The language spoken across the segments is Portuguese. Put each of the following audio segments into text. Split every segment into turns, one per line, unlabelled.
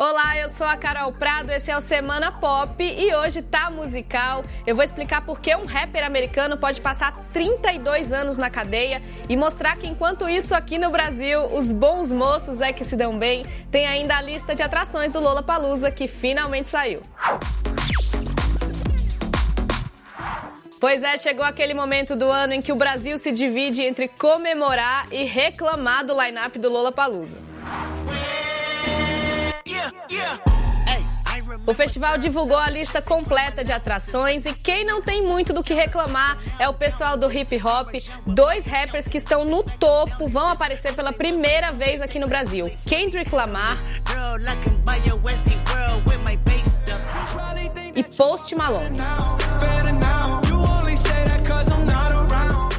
Olá, eu sou a Carol Prado, esse é o Semana Pop e hoje tá musical. Eu vou explicar por que um rapper americano pode passar 32 anos na cadeia e mostrar que enquanto isso aqui no Brasil, os bons moços é que se dão bem. Tem ainda a lista de atrações do Lola Palusa que finalmente saiu. Pois é, chegou aquele momento do ano em que o Brasil se divide entre comemorar e reclamar do line-up do Lola Palusa. O festival divulgou a lista completa de atrações e quem não tem muito do que reclamar é o pessoal do hip hop. Dois rappers que estão no topo vão aparecer pela primeira vez aqui no Brasil: Kendrick Lamar e Post Malone.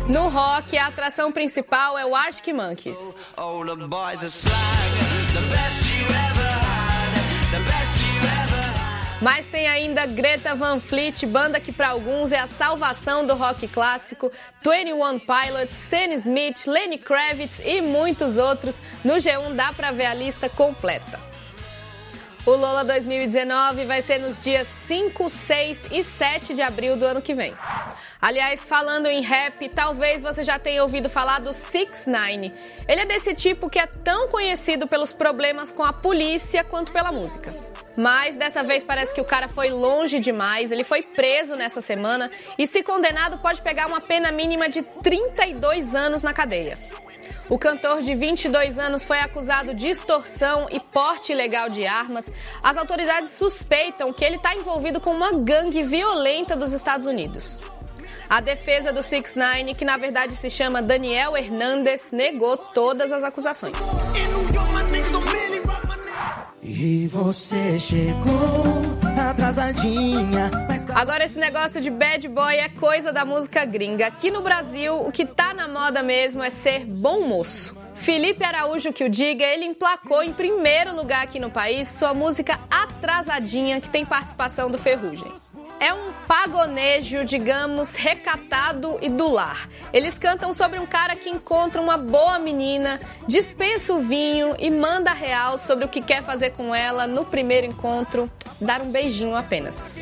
No rock, a atração principal é o Arctic Monkeys. Mas tem ainda Greta Van Fleet, banda que para alguns é a salvação do rock clássico, 21 Pilots, Sam Smith, Lenny Kravitz e muitos outros. No G1 dá para ver a lista completa. O Lola 2019 vai ser nos dias 5, 6 e 7 de abril do ano que vem. Aliás, falando em rap, talvez você já tenha ouvido falar do 6 9 Ele é desse tipo que é tão conhecido pelos problemas com a polícia quanto pela música. Mas dessa vez parece que o cara foi longe demais. Ele foi preso nessa semana e, se condenado, pode pegar uma pena mínima de 32 anos na cadeia. O cantor de 22 anos foi acusado de extorsão e porte ilegal de armas. As autoridades suspeitam que ele está envolvido com uma gangue violenta dos Estados Unidos. A defesa do 6 9 que na verdade se chama Daniel Hernandes, negou todas as acusações. E você chegou atrasadinha. Agora esse negócio de bad boy é coisa da música gringa. Aqui no Brasil, o que tá na moda mesmo é ser bom moço. Felipe Araújo que o diga, ele emplacou em primeiro lugar aqui no país sua música Atrasadinha, que tem participação do Ferrugem. É um pagonejo, digamos, recatado e do lar. Eles cantam sobre um cara que encontra uma boa menina, dispensa o vinho e manda real sobre o que quer fazer com ela no primeiro encontro, dar um beijinho apenas.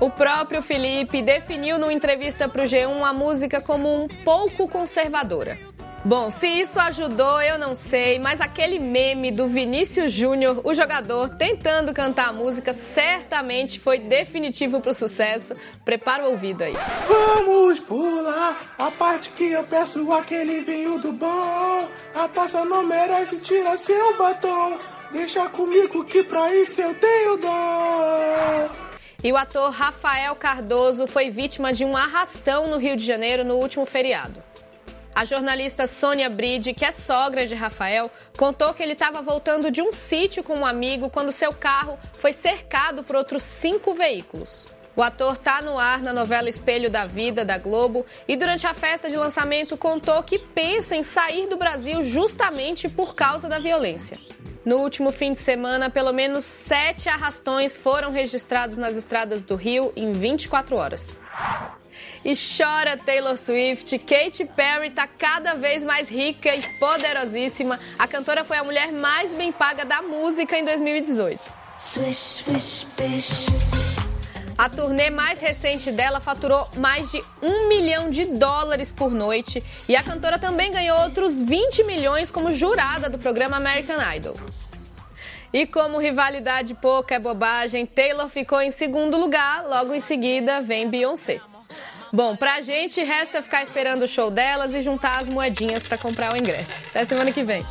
O próprio Felipe definiu numa entrevista para o G1 a música como um pouco conservadora. Bom, se isso ajudou, eu não sei, mas aquele meme do Vinícius Júnior, o jogador, tentando cantar a música, certamente foi definitivo para o sucesso. Prepara o ouvido aí.
Vamos pular a parte que eu peço aquele vinho do bom. A taça não merece, tira seu batom. Deixa comigo que pra isso eu tenho dó.
E o ator Rafael Cardoso foi vítima de um arrastão no Rio de Janeiro no último feriado. A jornalista Sônia Bride, que é sogra de Rafael, contou que ele estava voltando de um sítio com um amigo quando seu carro foi cercado por outros cinco veículos. O ator está no ar na novela Espelho da Vida, da Globo, e durante a festa de lançamento contou que pensa em sair do Brasil justamente por causa da violência. No último fim de semana, pelo menos sete arrastões foram registrados nas estradas do Rio em 24 horas. E chora Taylor Swift. Katy Perry tá cada vez mais rica e poderosíssima. A cantora foi a mulher mais bem paga da música em 2018. Swish, swish, bish. A turnê mais recente dela faturou mais de um milhão de dólares por noite e a cantora também ganhou outros 20 milhões como jurada do programa American Idol. E como rivalidade pouca é bobagem, Taylor ficou em segundo lugar, logo em seguida vem Beyoncé. Bom, pra gente resta ficar esperando o show delas e juntar as moedinhas para comprar o ingresso. Até semana que vem.